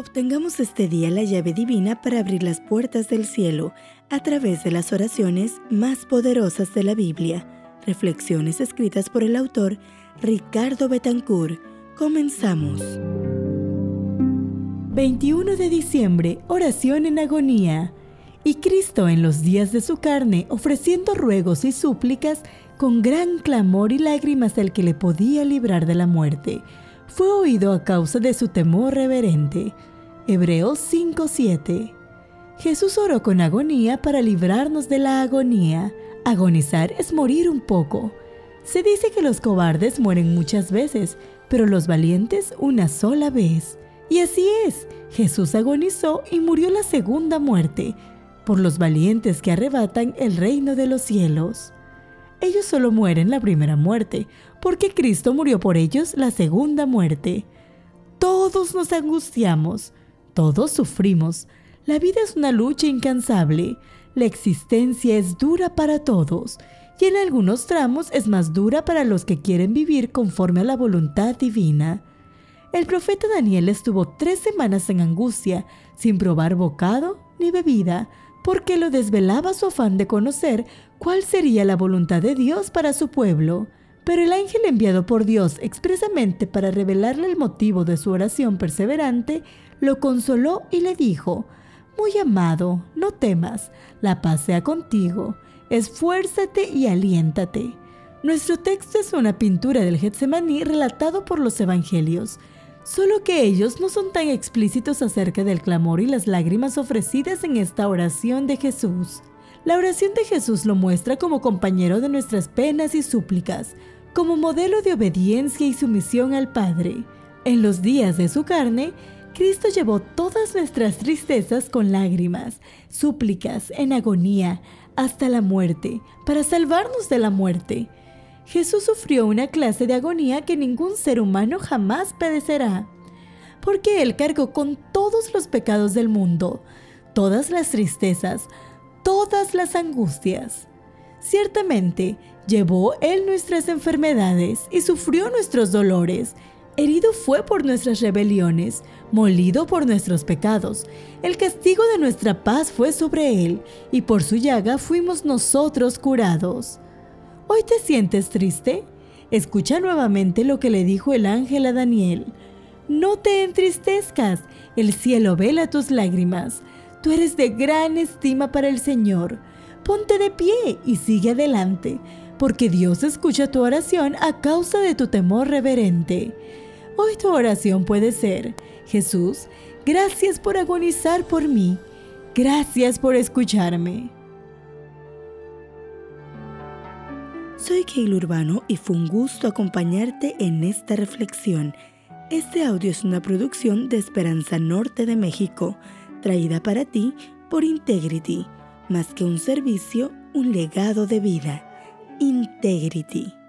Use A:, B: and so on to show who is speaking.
A: Obtengamos este día la llave divina para abrir las puertas del cielo a través de las oraciones más poderosas de la Biblia. Reflexiones escritas por el autor Ricardo Betancourt. Comenzamos. 21 de diciembre, oración en agonía. Y Cristo en los días de su carne, ofreciendo ruegos y súplicas, con gran clamor y lágrimas al que le podía librar de la muerte, fue oído a causa de su temor reverente. Hebreos 5:7 Jesús oró con agonía para librarnos de la agonía. Agonizar es morir un poco. Se dice que los cobardes mueren muchas veces, pero los valientes una sola vez. Y así es, Jesús agonizó y murió la segunda muerte, por los valientes que arrebatan el reino de los cielos. Ellos solo mueren la primera muerte, porque Cristo murió por ellos la segunda muerte. Todos nos angustiamos, todos sufrimos. La vida es una lucha incansable. La existencia es dura para todos y en algunos tramos es más dura para los que quieren vivir conforme a la voluntad divina. El profeta Daniel estuvo tres semanas en angustia, sin probar bocado ni bebida, porque lo desvelaba su afán de conocer cuál sería la voluntad de Dios para su pueblo. Pero el ángel enviado por Dios expresamente para revelarle el motivo de su oración perseverante, lo consoló y le dijo, Muy amado, no temas, la paz sea contigo, esfuérzate y aliéntate. Nuestro texto es una pintura del Getsemaní relatado por los evangelios solo que ellos no son tan explícitos acerca del clamor y las lágrimas ofrecidas en esta oración de Jesús. La oración de Jesús lo muestra como compañero de nuestras penas y súplicas, como modelo de obediencia y sumisión al Padre. En los días de su carne, Cristo llevó todas nuestras tristezas con lágrimas, súplicas, en agonía, hasta la muerte, para salvarnos de la muerte. Jesús sufrió una clase de agonía que ningún ser humano jamás padecerá, porque Él cargó con todos los pecados del mundo, todas las tristezas, todas las angustias. Ciertamente, llevó Él nuestras enfermedades y sufrió nuestros dolores. Herido fue por nuestras rebeliones, molido por nuestros pecados. El castigo de nuestra paz fue sobre Él, y por su llaga fuimos nosotros curados. ¿Hoy te sientes triste? Escucha nuevamente lo que le dijo el ángel a Daniel. No te entristezcas, el cielo vela tus lágrimas. Tú eres de gran estima para el Señor. Ponte de pie y sigue adelante, porque Dios escucha tu oración a causa de tu temor reverente. Hoy tu oración puede ser, Jesús, gracias por agonizar por mí. Gracias por escucharme. Soy Keil Urbano y fue un gusto acompañarte en esta reflexión. Este audio es una producción de Esperanza Norte de México, traída para ti por Integrity, más que un servicio, un legado de vida. Integrity.